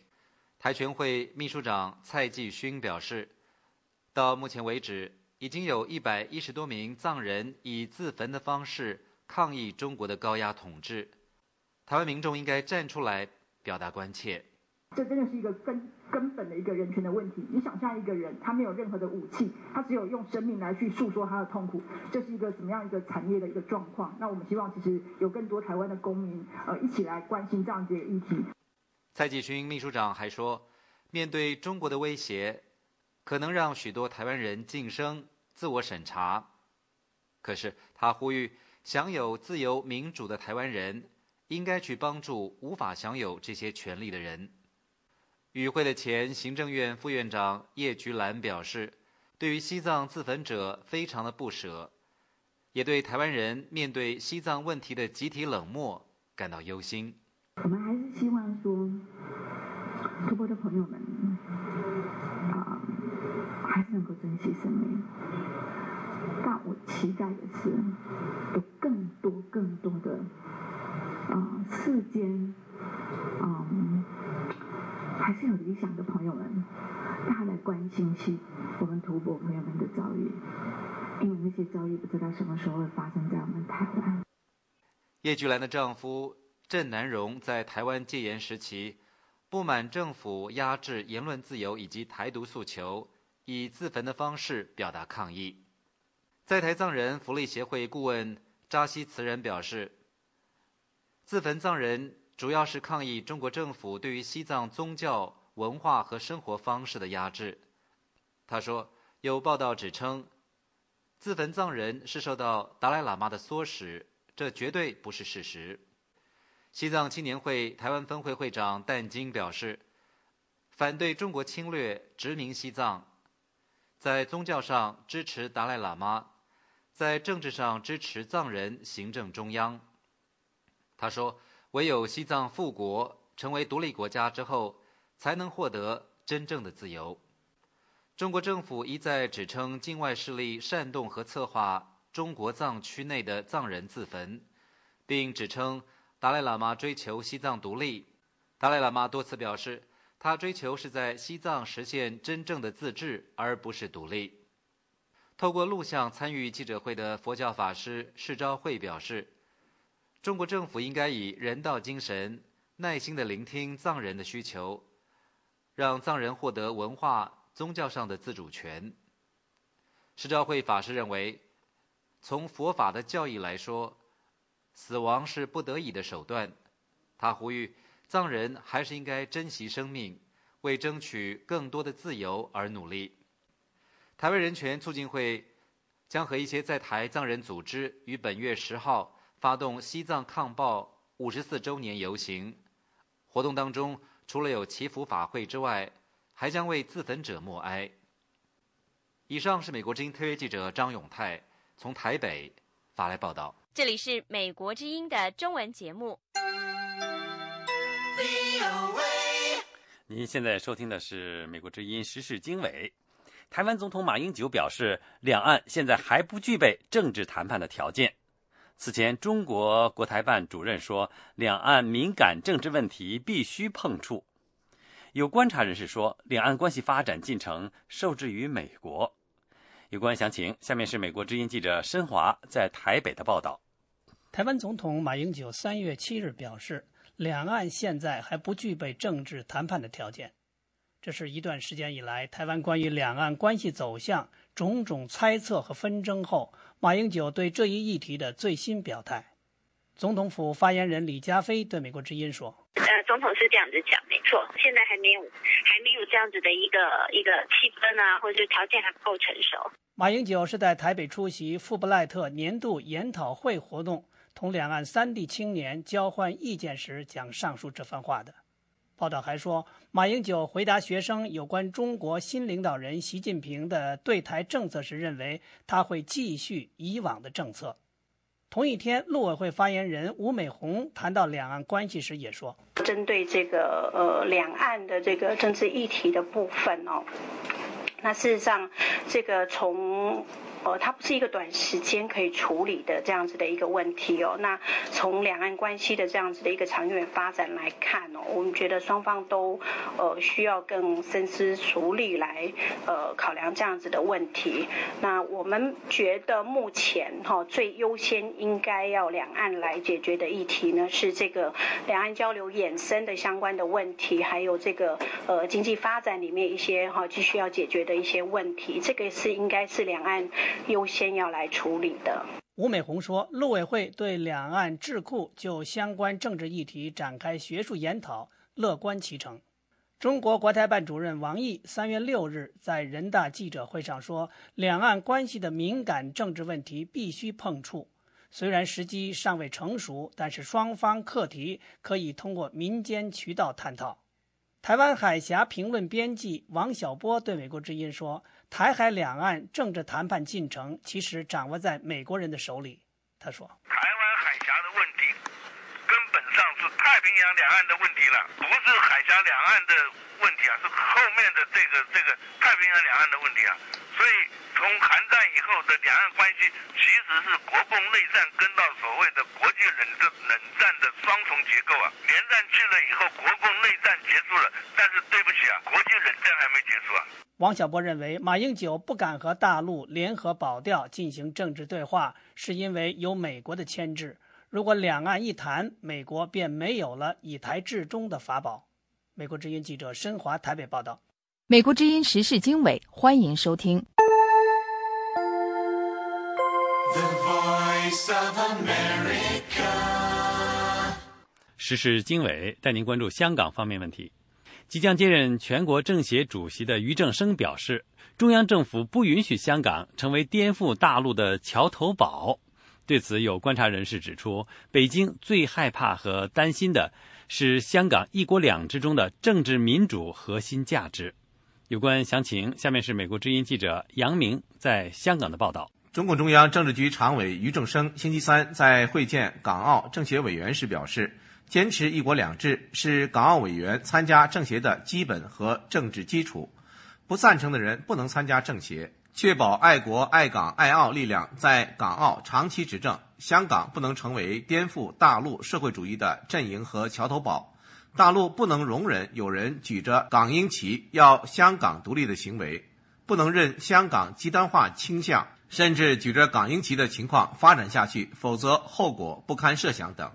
台全会秘书长蔡继勋表示，到目前为止，已经有一百一十多名藏人以自焚的方式抗议中国的高压统治。台湾民众应该站出来表达关切。这真的是一个根根本的一个人权的问题。你想象一个人，他没有任何的武器，他只有用生命来去诉说他的痛苦，这是一个什么样一个惨烈的一个状况？那我们希望其实有更多台湾的公民，呃，一起来关心这样子的议题。蔡继勋秘书长还说，面对中国的威胁，可能让许多台湾人晋升、自我审查。可是他呼吁，享有自由民主的台湾人，应该去帮助无法享有这些权利的人。与会的前行政院副院长叶菊兰表示，对于西藏自焚者非常的不舍，也对台湾人面对西藏问题的集体冷漠感到忧心。我们还是希望说，中国的朋友们啊，还是能够珍惜生命。但我期待的是，有更多更多的啊世间嗯。还是有理想的朋友们，大家来关心起我们徒步朋友们的遭遇，因为那些遭遇不知道什么时候会发生在我们台湾。叶菊兰的丈夫郑南荣在台湾戒严时期，不满政府压制言论自由以及台独诉求，以自焚的方式表达抗议。在台藏人福利协会顾问扎西慈人表示，自焚藏人。主要是抗议中国政府对于西藏宗教文化和生活方式的压制。他说，有报道指称，自焚藏人是受到达赖喇嘛的唆使，这绝对不是事实。西藏青年会台湾分会会长但金表示，反对中国侵略殖民西藏，在宗教上支持达赖喇嘛，在政治上支持藏人行政中央。他说。唯有西藏复国，成为独立国家之后，才能获得真正的自由。中国政府一再指称境外势力煽动和策划中国藏区内的藏人自焚，并指称达赖喇嘛追求西藏独立。达赖喇嘛多次表示，他追求是在西藏实现真正的自治，而不是独立。透过录像参与记者会的佛教法师释昭慧表示，中国政府应该以人道精神，耐心地聆听藏人的需求，让藏人获得文化。宗教上的自主权。释昭慧法师认为，从佛法的教义来说，死亡是不得已的手段。他呼吁藏人还是应该珍惜生命，为争取更多的自由而努力。台湾人权促进会将和一些在台藏人组织于本月十号发动西藏抗暴五十四周年游行。活动当中，除了有祈福法会之外，还将为自焚者默哀。以上是美国之音特约记者张永泰从台北发来报道。这里是美国之音的中文节目。您现在收听的是美国之音时事经纬。台湾总统马英九表示，两岸现在还不具备政治谈判的条件。此前，中国国台办主任说，两岸敏感政治问题必须碰触。有观察人士说，两岸关系发展进程受制于美国。有关详情，下面是美国之音记者申华在台北的报道。台湾总统马英九三月七日表示，两岸现在还不具备政治谈判的条件。这是一段时间以来台湾关于两岸关系走向种种猜测和纷争后，马英九对这一议题的最新表态。总统府发言人李佳飞对美国之音说：“呃，总统是这样子讲，没错，现在还没有，还没有这样子的一个一个气氛啊，或者是条件还不够成熟。”马英九是在台北出席富布赖特年度研讨会活动，同两岸三地青年交换意见时讲上述这番话的。报道还说，马英九回答学生有关中国新领导人习近平的对台政策时，认为他会继续以往的政策。同一天，陆委会发言人吴美红谈到两岸关系时也说：“针对这个呃两岸的这个政治议题的部分哦，那事实上，这个从。”哦，它不是一个短时间可以处理的这样子的一个问题哦。那从两岸关系的这样子的一个长远发展来看哦，我们觉得双方都呃需要更深思熟虑来呃考量这样子的问题。那我们觉得目前哈最优先应该要两岸来解决的议题呢，是这个两岸交流衍生的相关的问题，还有这个呃经济发展里面一些哈继续要解决的一些问题。这个是应该是两岸。优先要来处理的。吴美红说，陆委会对两岸智库就相关政治议题展开学术研讨，乐观其成。中国国台办主任王毅三月六日在人大记者会上说，两岸关系的敏感政治问题必须碰触，虽然时机尚未成熟，但是双方课题可以通过民间渠道探讨。台湾海峡评论编辑王小波对美国之音说。台海两岸政治谈判进程其实掌握在美国人的手里，他说：“台湾海峡的问题根本上是太平洋两岸的问题了，不是海峡两岸的问题啊，是后面的这个这个太平洋两岸的问题啊。所以从韩战以后的两岸关系，其实是国共内战跟到所谓的国际冷战冷战的双重结构啊。连战去了以后，国共内战结束了，但是对不起啊，国际冷战还没结束啊。”王小波认为，马英九不敢和大陆联合保钓进行政治对话，是因为有美国的牵制。如果两岸一谈，美国便没有了以台制中的法宝。美国之音记者申华台北报道。美国之音时事经纬，欢迎收听。时事经纬带您关注香港方面问题。即将接任全国政协主席的俞正声表示，中央政府不允许香港成为颠覆大陆的桥头堡。对此，有观察人士指出，北京最害怕和担心的是香港“一国两制”中的政治民主核心价值。有关详情，下面是美国之音记者杨明在香港的报道。中共中央政治局常委俞正声星期三在会见港澳政协委员时表示，坚持“一国两制”是港澳委员参加政协的基本和政治基础，不赞成的人不能参加政协。确保爱国爱港爱澳力量在港澳长期执政，香港不能成为颠覆大陆社会主义的阵营和桥头堡。大陆不能容忍有人举着港英旗要香港独立的行为，不能任香港极端化倾向，甚至举着港英旗的情况发展下去，否则后果不堪设想等。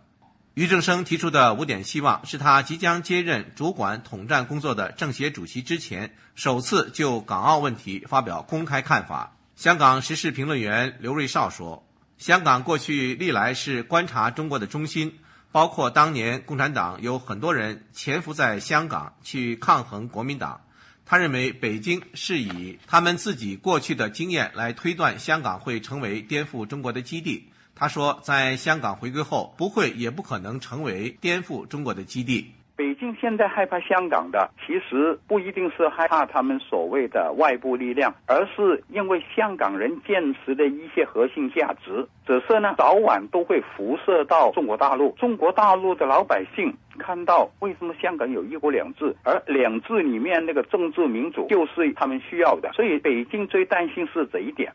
俞正声提出的五点希望，是他即将接任主管统战工作的政协主席之前，首次就港澳问题发表公开看法。香港时事评论员刘瑞绍说：“香港过去历来是观察中国的中心，包括当年共产党有很多人潜伏在香港去抗衡国民党。他认为北京是以他们自己过去的经验来推断香港会成为颠覆中国的基地。”他说，在香港回归后，不会也不可能成为颠覆中国的基地。北京现在害怕香港的，其实不一定是害怕他们所谓的外部力量，而是因为香港人坚持的一些核心价值，只是呢，早晚都会辐射到中国大陆。中国大陆的老百姓看到为什么香港有一国两制，而两制里面那个政治民主就是他们需要的，所以北京最担心是这一点。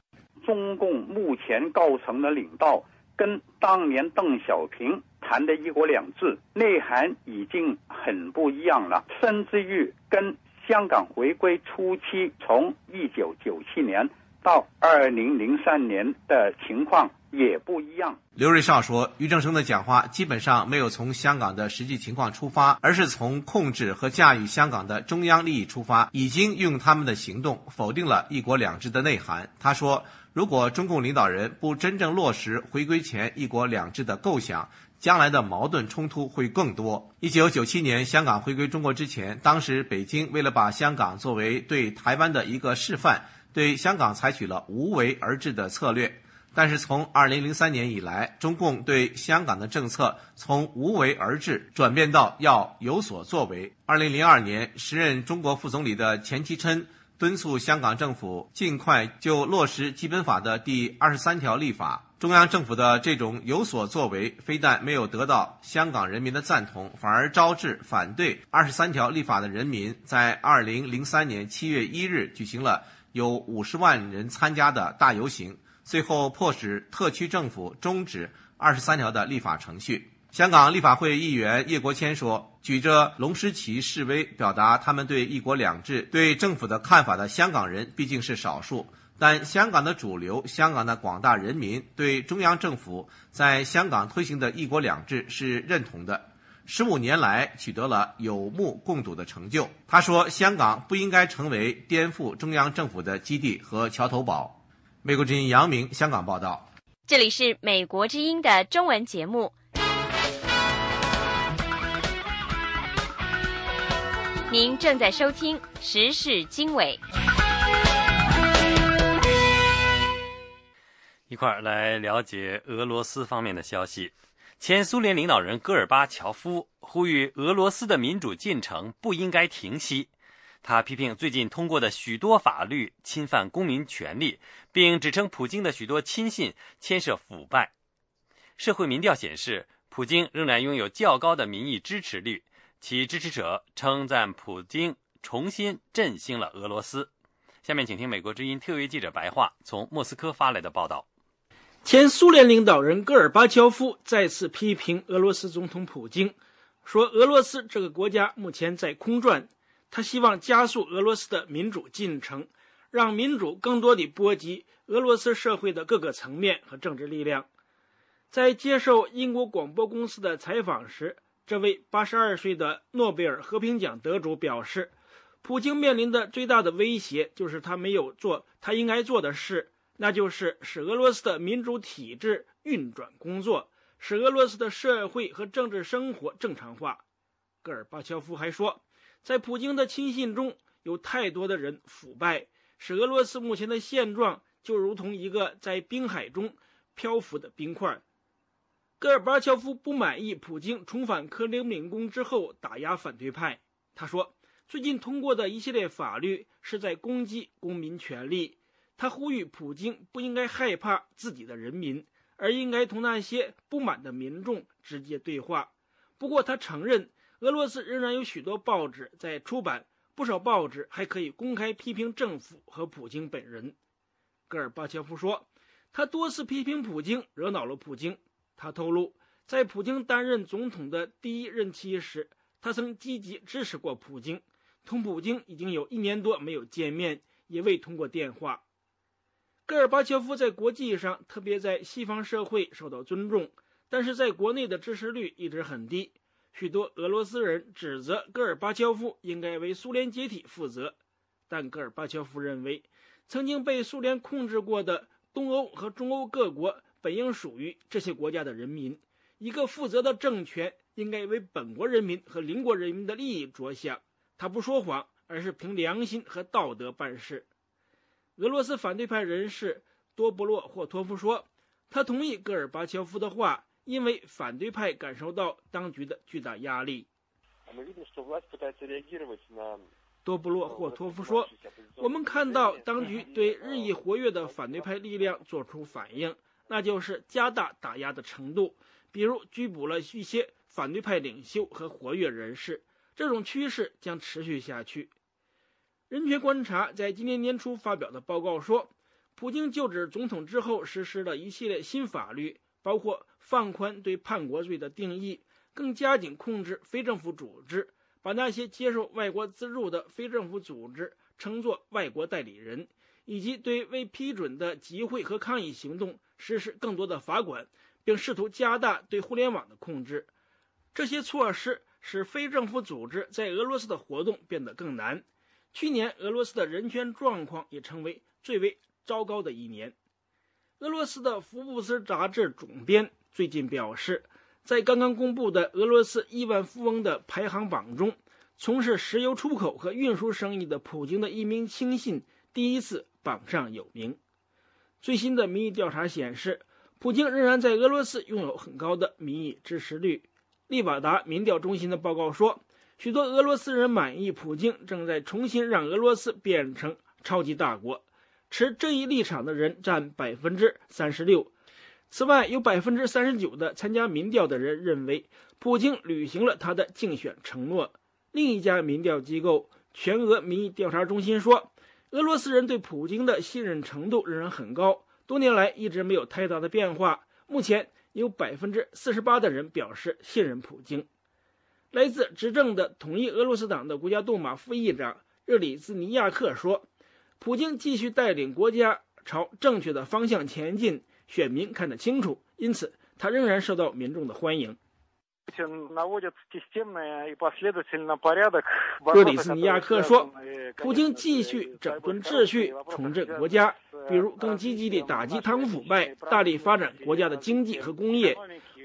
中共目前高层的领导跟当年邓小平谈的一国两制内涵已经很不一样了，甚至于跟香港回归初期从一九九七年到二零零三年的情况也不一样。刘瑞绍说，俞正声的讲话基本上没有从香港的实际情况出发，而是从控制和驾驭香港的中央利益出发，已经用他们的行动否定了一国两制的内涵。他说。如果中共领导人不真正落实回归前一国两制的构想，将来的矛盾冲突会更多。一九九七年香港回归中国之前，当时北京为了把香港作为对台湾的一个示范，对香港采取了无为而治的策略。但是从二零零三年以来，中共对香港的政策从无为而治转变到要有所作为。二零零二年，时任中国副总理的钱其琛。敦促香港政府尽快就落实基本法的第二十三条立法。中央政府的这种有所作为，非但没有得到香港人民的赞同，反而招致反对二十三条立法的人民在二零零三年七月一日举行了有五十万人参加的大游行，最后迫使特区政府终止二十三条的立法程序。香港立法会议员叶国谦说：“举着龙狮旗示威，表达他们对‘一国两制’对政府的看法的香港人毕竟是少数，但香港的主流、香港的广大人民对中央政府在香港推行的一国两制是认同的。十五年来取得了有目共睹的成就。”他说：“香港不应该成为颠覆中央政府的基地和桥头堡。”美国之音杨明香港报道。这里是美国之音的中文节目。您正在收听时事经纬，一块儿来了解俄罗斯方面的消息。前苏联领导人戈尔巴乔夫呼吁俄罗斯的民主进程不应该停息。他批评最近通过的许多法律侵犯公民权利，并指称普京的许多亲信牵涉腐败。社会民调显示，普京仍然拥有较高的民意支持率。其支持者称赞普京重新振兴了俄罗斯。下面请听美国之音特约记者白桦从莫斯科发来的报道：前苏联领导人戈尔巴乔夫再次批评俄罗斯总统普京，说俄罗斯这个国家目前在空转。他希望加速俄罗斯的民主进程，让民主更多地波及俄罗斯社会的各个层面和政治力量。在接受英国广播公司的采访时，这位八十二岁的诺贝尔和平奖得主表示，普京面临的最大的威胁就是他没有做他应该做的事，那就是使俄罗斯的民主体制运转工作，使俄罗斯的社会和政治生活正常化。戈尔巴乔夫还说，在普京的亲信中有太多的人腐败，使俄罗斯目前的现状就如同一个在冰海中漂浮的冰块。戈尔巴乔夫不满意普京重返克里姆林宫之后打压反对派。他说：“最近通过的一系列法律是在攻击公民权利，他呼吁普京不应该害怕自己的人民，而应该同那些不满的民众直接对话。不过，他承认俄罗斯仍然有许多报纸在出版，不少报纸还可以公开批评政府和普京本人。戈尔巴乔夫说，他多次批评普京，惹恼了普京。他透露，在普京担任总统的第一任期时，他曾积极支持过普京，同普京已经有一年多没有见面，也未通过电话。戈尔巴乔夫在国际上，特别在西方社会受到尊重，但是在国内的支持率一直很低。许多俄罗斯人指责戈尔巴乔夫应该为苏联解体负责，但戈尔巴乔夫认为，曾经被苏联控制过的东欧和中欧各国本应属于这些国家的人民。一个负责的政权应该为本国人民和邻国人民的利益着想。他不说谎，而是凭良心和道德办事。俄罗斯反对派人士多布洛霍托夫说：“他同意戈尔巴乔夫的话，因为反对派感受到当局的巨大压力。”多布洛霍托夫说：“我们看到当局对日益活跃的反对派力量做出反应，那就是加大打压的程度，比如拘捕了一些反对派领袖和活跃人士。这种趋势将持续下去。”人权观察在今年年初发表的报告说，普京就职总统之后实施了一系列新法律，包括放宽对叛国罪的定义，更加紧控制非政府组织，把那些接受外国资助的非政府组织称作外国代理人，以及对未批准的集会和抗议行动实施更多的罚款，并试图加大对互联网的控制。这些措施使非政府组织在俄罗斯的活动变得更难。去年，俄罗斯的人权状况也成为最为糟糕的一年。俄罗斯的《福布斯》杂志总编最近表示，在刚刚公布的俄罗斯亿万富翁的排行榜中，从事石油出口和运输生意的普京的一名亲信第一次榜上有名。最新的民意调查显示，普京仍然在俄罗斯拥有很高的民意支持率。利瓦达民调中心的报告说。许多俄罗斯人满意普京正在重新让俄罗斯变成超级大国，持这一立场的人占百分之三十六。此外，有百分之三十九的参加民调的人认为普京履行了他的竞选承诺。另一家民调机构全俄民意调查中心说，俄罗斯人对普京的信任程度仍然很高，多年来一直没有太大的变化。目前有百分之四十八的人表示信任普京。来自执政的统一俄罗斯党的国家杜马副议长热里兹尼亚克说：“普京继续带领国家朝正确的方向前进，选民看得清楚，因此他仍然受到民众的欢迎。”热里斯尼亚克说：“普京继续整顿秩序，重振国家，比如更积极地打击贪污腐败，大力发展国家的经济和工业。”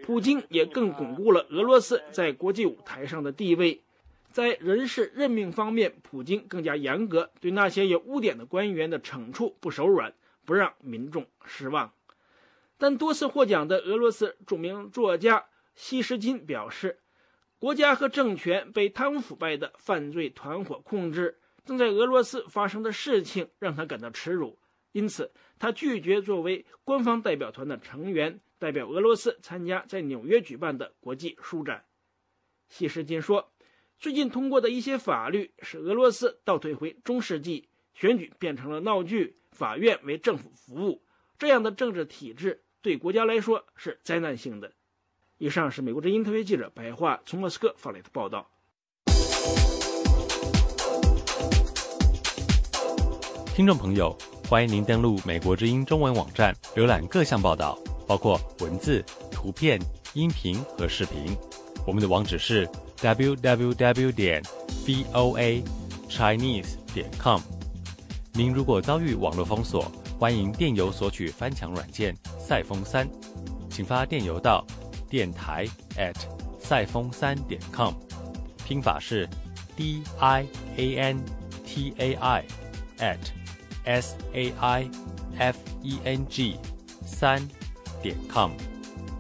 普京也更巩固了俄罗斯在国际舞台上的地位，在人事任命方面，普京更加严格，对那些有污点的官员的惩处不手软，不让民众失望。但多次获奖的俄罗斯著名作家西什金表示，国家和政权被贪污腐败的犯罪团伙控制，正在俄罗斯发生的事情让他感到耻辱，因此他拒绝作为官方代表团的成员。代表俄罗斯参加在纽约举办的国际书展，西什金说：“最近通过的一些法律使俄罗斯倒退回中世纪，选举变成了闹剧，法院为政府服务。这样的政治体制对国家来说是灾难性的。”以上是美国之音特约记者白桦从莫斯科发来的报道。听众朋友，欢迎您登录美国之音中文网站，浏览各项报道。包括文字、图片、音频和视频。我们的网址是 www 点 voa chinese 点 com。您如果遭遇网络封锁，欢迎电邮索取翻墙软件赛风三，请发电邮到电台 at 赛风三点 com，拼法是 d i a n t a i at s a i f e n g 三。点 com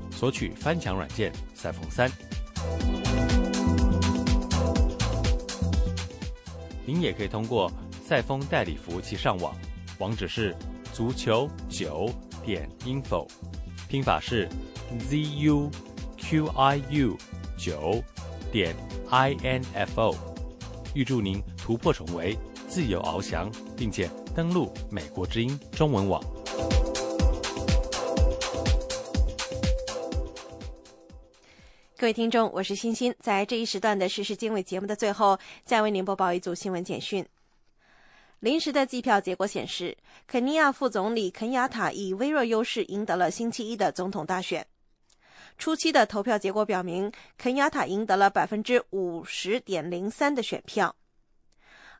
索取翻墙软件赛风三。您也可以通过赛风代理服务器上网，网址是足球九点 info，拼法是 z u q i u 九点 i n f o。预祝您突破重围，自由翱翔，并且登录美国之音中文网。各位听众，我是欣欣，在这一时段的时事经纬节目的最后，再为您播报一组新闻简讯。临时的计票结果显示，肯尼亚副总理肯雅塔以微弱优势赢得了星期一的总统大选。初期的投票结果表明，肯雅塔赢得了百分之五十点零三的选票。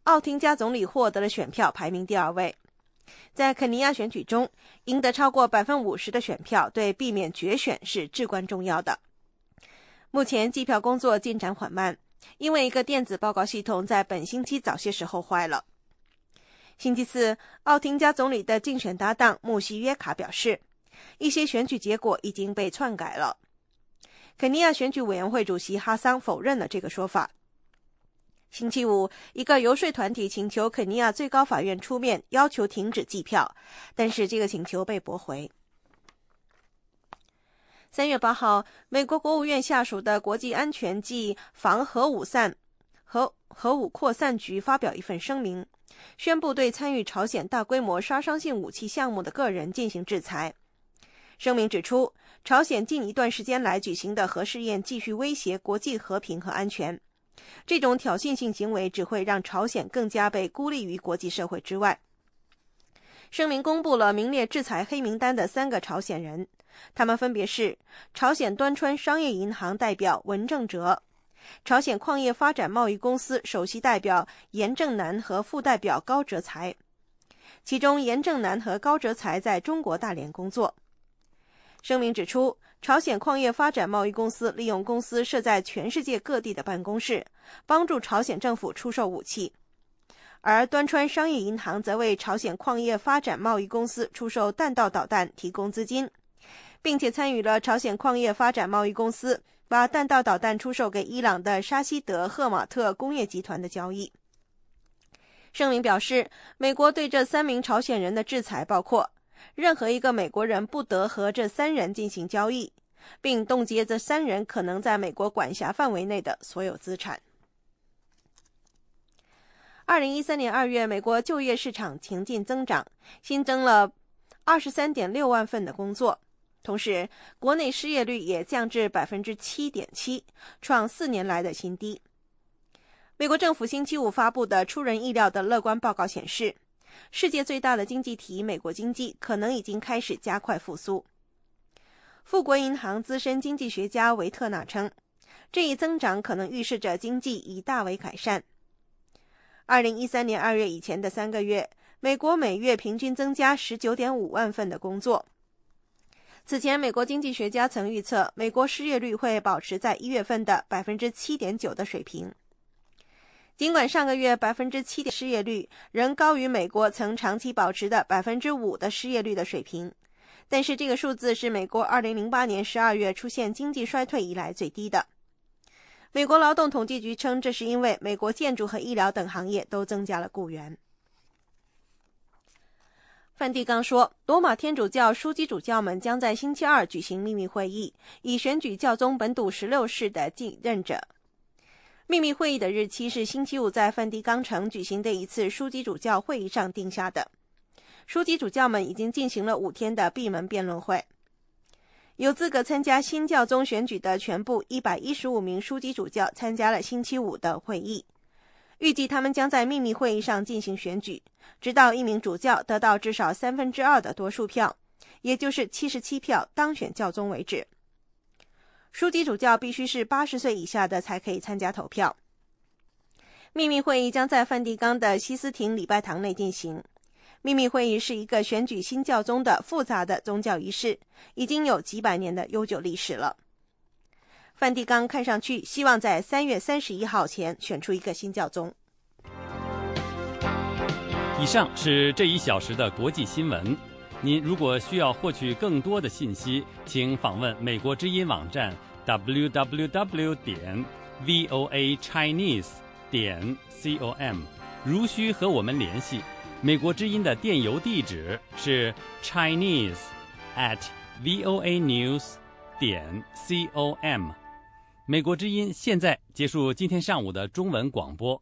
奥廷加总理获得了选票，排名第二位。在肯尼亚选举中，赢得超过百分五十的选票，对避免决选是至关重要的。目前计票工作进展缓慢，因为一个电子报告系统在本星期早些时候坏了。星期四，奥廷加总理的竞选搭档穆西约卡表示，一些选举结果已经被篡改了。肯尼亚选举委员会主席哈桑否认了这个说法。星期五，一个游说团体请求肯尼亚最高法院出面要求停止计票，但是这个请求被驳回。三月八号，美国国务院下属的国际安全及防核武散核核武扩散局发表一份声明。宣布对参与朝鲜大规模杀伤性武器项目的个人进行制裁。声明指出，朝鲜近一段时间来举行的核试验继续威胁国际和平和安全。这种挑衅性行为只会让朝鲜更加被孤立于国际社会之外。声明公布了名列制裁黑名单的三个朝鲜人，他们分别是朝鲜端川商业银行代表文正哲。朝鲜矿业发展贸易公司首席代表严正南和副代表高哲才，其中严正南和高哲才在中国大连工作。声明指出，朝鲜矿业发展贸易公司利用公司设在全世界各地的办公室，帮助朝鲜政府出售武器；而端川商业银行则为朝鲜矿业发展贸易公司出售弹道导弹提供资金，并且参与了朝鲜矿业发展贸易公司。把弹道导弹出售给伊朗的沙希德赫马特工业集团的交易。声明表示，美国对这三名朝鲜人的制裁包括任何一个美国人不得和这三人进行交易，并冻结这三人可能在美国管辖范围内的所有资产。二零一三年二月，美国就业市场强劲增长，新增了二十三点六万份的工作。同时，国内失业率也降至百分之七点七，创四年来的新低。美国政府星期五发布的出人意料的乐观报告显示，世界最大的经济体美国经济可能已经开始加快复苏。富国银行资深经济学家维特纳称，这一增长可能预示着经济已大为改善。二零一三年二月以前的三个月，美国每月平均增加十九点五万份的工作。此前，美国经济学家曾预测，美国失业率会保持在一月份的百分之七点九的水平。尽管上个月百分之七的失业率仍高于美国曾长期保持的百分之五的失业率的水平，但是这个数字是美国二零零八年十二月出现经济衰退以来最低的。美国劳动统计局称，这是因为美国建筑和医疗等行业都增加了雇员。梵蒂冈说，罗马天主教枢机主教们将在星期二举行秘密会议，以选举教宗本笃十六世的继任者。秘密会议的日期是星期五在梵蒂冈城举行的一次枢机主教会议上定下的。枢机主教们已经进行了五天的闭门辩论会。有资格参加新教宗选举的全部一百一十五名枢机主教参加了星期五的会议。预计他们将在秘密会议上进行选举，直到一名主教得到至少三分之二的多数票，也就是七十七票当选教宗为止。枢机主教必须是八十岁以下的才可以参加投票。秘密会议将在梵蒂冈的西斯廷礼拜堂内进行。秘密会议是一个选举新教宗的复杂的宗教仪式，已经有几百年的悠久历史了。梵蒂冈看上去希望在三月三十一号前选出一个新教宗。以上是这一小时的国际新闻。您如果需要获取更多的信息请访问美国之音网站 www 点 voa chinese 点 com 如需和我们联系美国之音的电邮地址是 chinese at voa news 点 com 美国之音现在结束今天上午的中文广播。